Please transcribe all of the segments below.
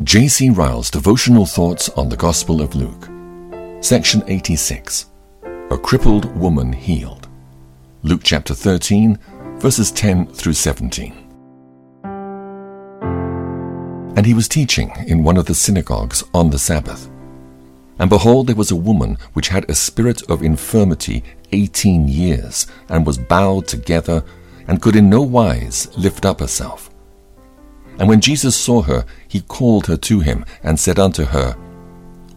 J.C. Ryle's devotional thoughts on the Gospel of Luke. Section 86. A crippled woman healed. Luke chapter 13, verses 10 through 17. And he was teaching in one of the synagogues on the Sabbath. And behold, there was a woman which had a spirit of infirmity eighteen years, and was bowed together, and could in no wise lift up herself. And when Jesus saw her, he called her to him, and said unto her,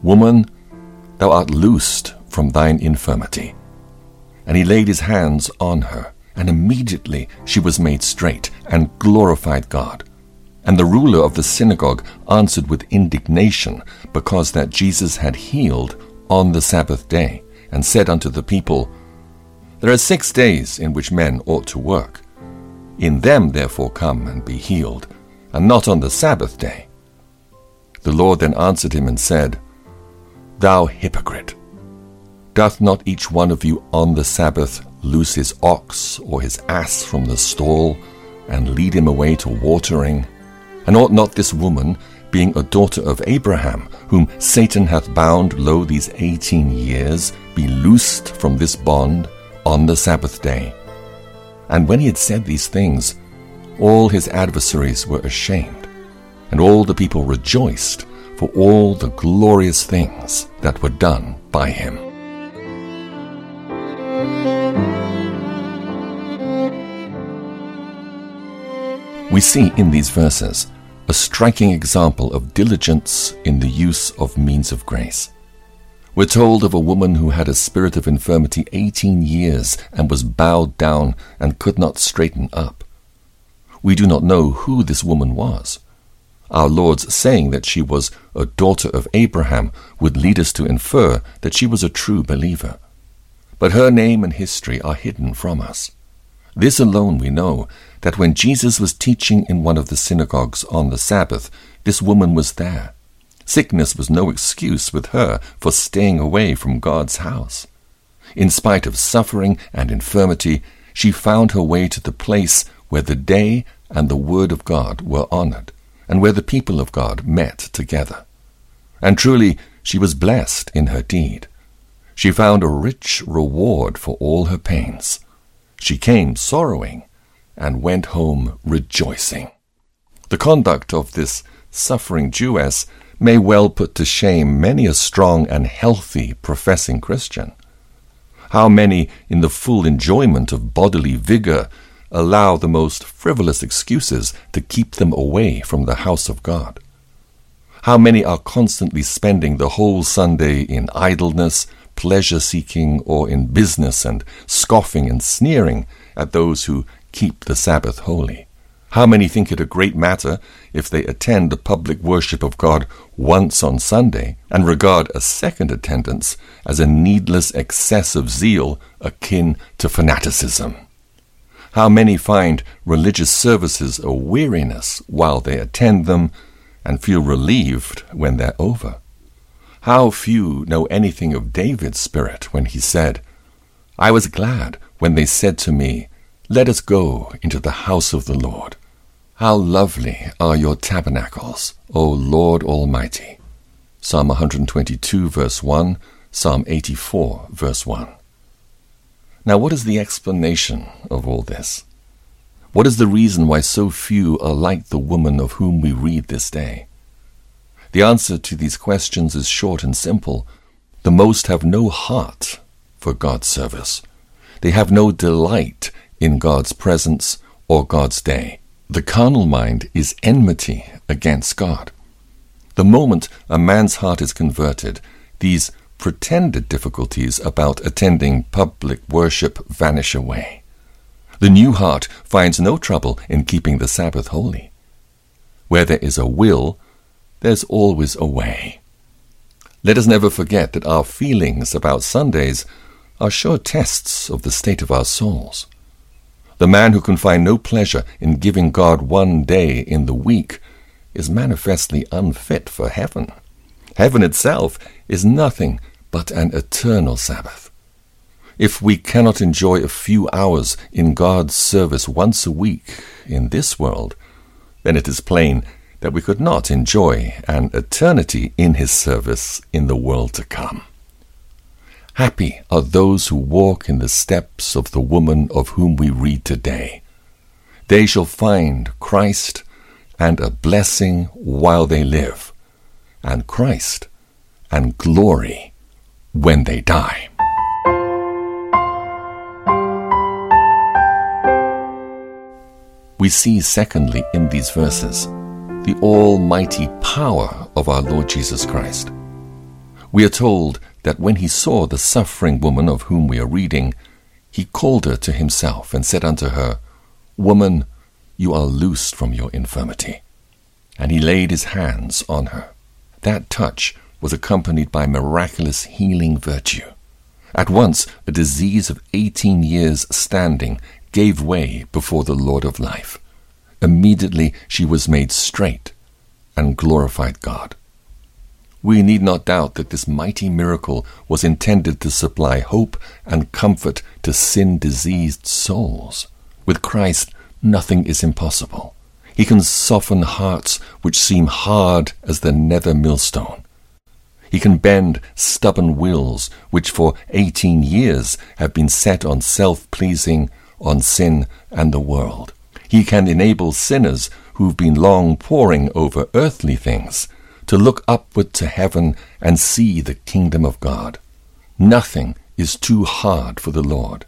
Woman, thou art loosed from thine infirmity. And he laid his hands on her, and immediately she was made straight, and glorified God. And the ruler of the synagogue answered with indignation, because that Jesus had healed on the Sabbath day, and said unto the people, There are six days in which men ought to work. In them therefore come and be healed and not on the Sabbath day. The Lord then answered him and said, Thou hypocrite! Doth not each one of you on the Sabbath loose his ox or his ass from the stall, and lead him away to watering? And ought not this woman, being a daughter of Abraham, whom Satan hath bound lo these eighteen years, be loosed from this bond on the Sabbath day? And when he had said these things, all his adversaries were ashamed, and all the people rejoiced for all the glorious things that were done by him. We see in these verses a striking example of diligence in the use of means of grace. We're told of a woman who had a spirit of infirmity 18 years and was bowed down and could not straighten up. We do not know who this woman was. Our Lord's saying that she was a daughter of Abraham would lead us to infer that she was a true believer. But her name and history are hidden from us. This alone we know that when Jesus was teaching in one of the synagogues on the Sabbath, this woman was there. Sickness was no excuse with her for staying away from God's house. In spite of suffering and infirmity, she found her way to the place where the day and the word of God were honored, and where the people of God met together. And truly she was blessed in her deed. She found a rich reward for all her pains. She came sorrowing and went home rejoicing. The conduct of this suffering Jewess may well put to shame many a strong and healthy professing Christian. How many, in the full enjoyment of bodily vigor, allow the most frivolous excuses to keep them away from the house of God? How many are constantly spending the whole Sunday in idleness, pleasure seeking, or in business and scoffing and sneering at those who keep the Sabbath holy? How many think it a great matter if they attend the public worship of God once on Sunday and regard a second attendance as a needless excess of zeal akin to fanaticism? How many find religious services a weariness while they attend them and feel relieved when they're over? How few know anything of David's spirit when he said, I was glad when they said to me, Let us go into the house of the Lord. How lovely are your tabernacles, O Lord Almighty. Psalm 122, verse 1, Psalm 84, verse 1. Now, what is the explanation of all this? What is the reason why so few are like the woman of whom we read this day? The answer to these questions is short and simple. The most have no heart for God's service. They have no delight in God's presence or God's day. The carnal mind is enmity against God. The moment a man's heart is converted, these pretended difficulties about attending public worship vanish away. The new heart finds no trouble in keeping the Sabbath holy. Where there is a will, there's always a way. Let us never forget that our feelings about Sundays are sure tests of the state of our souls. The man who can find no pleasure in giving God one day in the week is manifestly unfit for heaven. Heaven itself is nothing but an eternal Sabbath. If we cannot enjoy a few hours in God's service once a week in this world, then it is plain that we could not enjoy an eternity in his service in the world to come. Happy are those who walk in the steps of the woman of whom we read today. They shall find Christ and a blessing while they live, and Christ and glory when they die. We see, secondly, in these verses, the almighty power of our Lord Jesus Christ. We are told that when he saw the suffering woman of whom we are reading, he called her to himself and said unto her, Woman, you are loosed from your infirmity. And he laid his hands on her. That touch was accompanied by miraculous healing virtue. At once, a disease of eighteen years' standing gave way before the Lord of life. Immediately she was made straight and glorified God. We need not doubt that this mighty miracle was intended to supply hope and comfort to sin diseased souls. With Christ, nothing is impossible. He can soften hearts which seem hard as the nether millstone. He can bend stubborn wills which for eighteen years have been set on self pleasing, on sin and the world. He can enable sinners who've been long poring over earthly things to look upward to heaven and see the kingdom of God. Nothing is too hard for the Lord.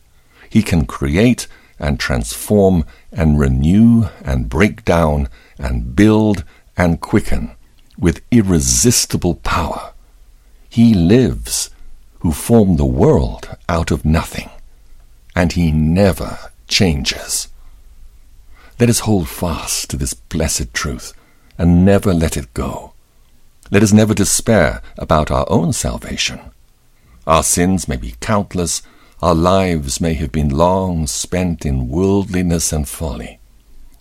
He can create and transform and renew and break down and build and quicken with irresistible power. He lives who formed the world out of nothing, and he never changes. Let us hold fast to this blessed truth and never let it go. Let us never despair about our own salvation. Our sins may be countless, our lives may have been long spent in worldliness and folly.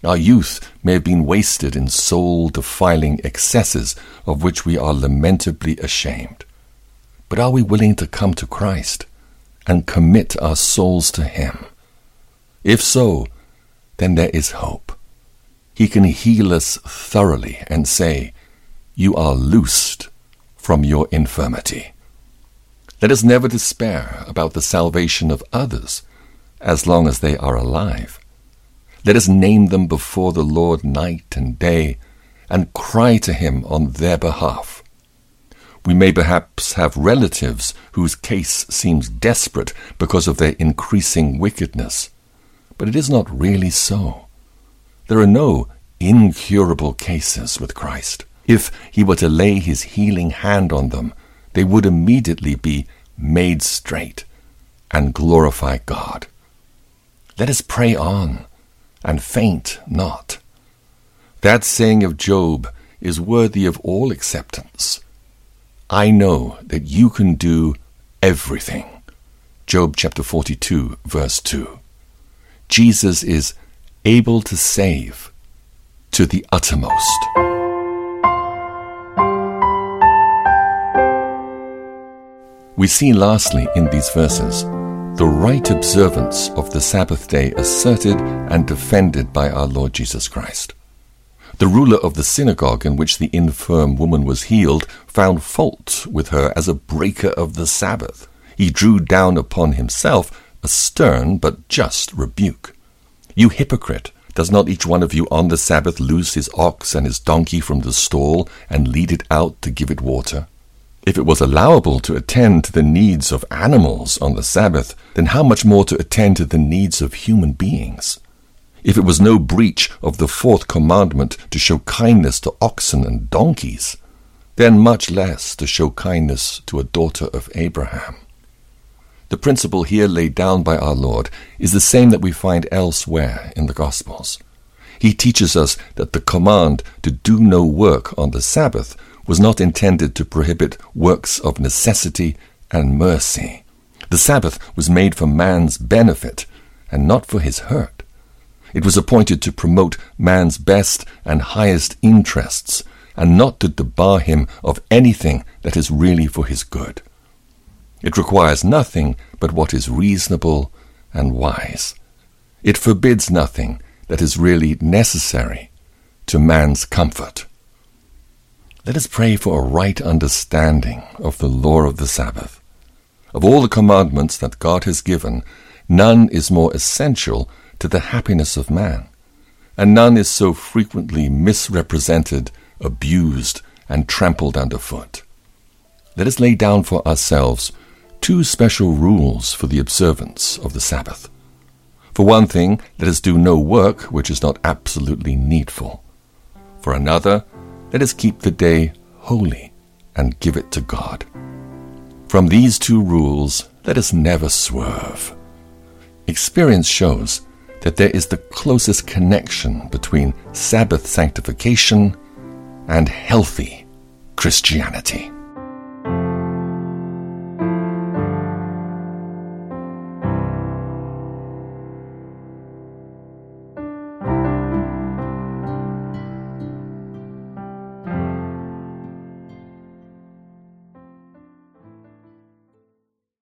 Our youth may have been wasted in soul defiling excesses of which we are lamentably ashamed. But are we willing to come to Christ and commit our souls to Him? If so, then there is hope. He can heal us thoroughly and say, You are loosed from your infirmity. Let us never despair about the salvation of others as long as they are alive. Let us name them before the Lord night and day and cry to him on their behalf. We may perhaps have relatives whose case seems desperate because of their increasing wickedness. But it is not really so. There are no incurable cases with Christ. If he were to lay his healing hand on them, they would immediately be made straight and glorify God. Let us pray on and faint not. That saying of Job is worthy of all acceptance. I know that you can do everything. Job chapter 42, verse 2. Jesus is able to save to the uttermost. We see lastly in these verses the right observance of the Sabbath day asserted and defended by our Lord Jesus Christ. The ruler of the synagogue in which the infirm woman was healed found fault with her as a breaker of the Sabbath. He drew down upon himself a stern but just rebuke. You hypocrite! Does not each one of you on the Sabbath loose his ox and his donkey from the stall and lead it out to give it water? If it was allowable to attend to the needs of animals on the Sabbath, then how much more to attend to the needs of human beings? If it was no breach of the fourth commandment to show kindness to oxen and donkeys, then much less to show kindness to a daughter of Abraham. The principle here laid down by our Lord is the same that we find elsewhere in the Gospels. He teaches us that the command to do no work on the Sabbath was not intended to prohibit works of necessity and mercy. The Sabbath was made for man's benefit and not for his hurt. It was appointed to promote man's best and highest interests and not to debar him of anything that is really for his good. It requires nothing but what is reasonable and wise. It forbids nothing that is really necessary to man's comfort. Let us pray for a right understanding of the law of the Sabbath. Of all the commandments that God has given, none is more essential to the happiness of man, and none is so frequently misrepresented, abused, and trampled underfoot. Let us lay down for ourselves two special rules for the observance of the Sabbath. For one thing, let us do no work which is not absolutely needful. For another, let us keep the day holy and give it to God. From these two rules, let us never swerve. Experience shows that there is the closest connection between Sabbath sanctification and healthy Christianity.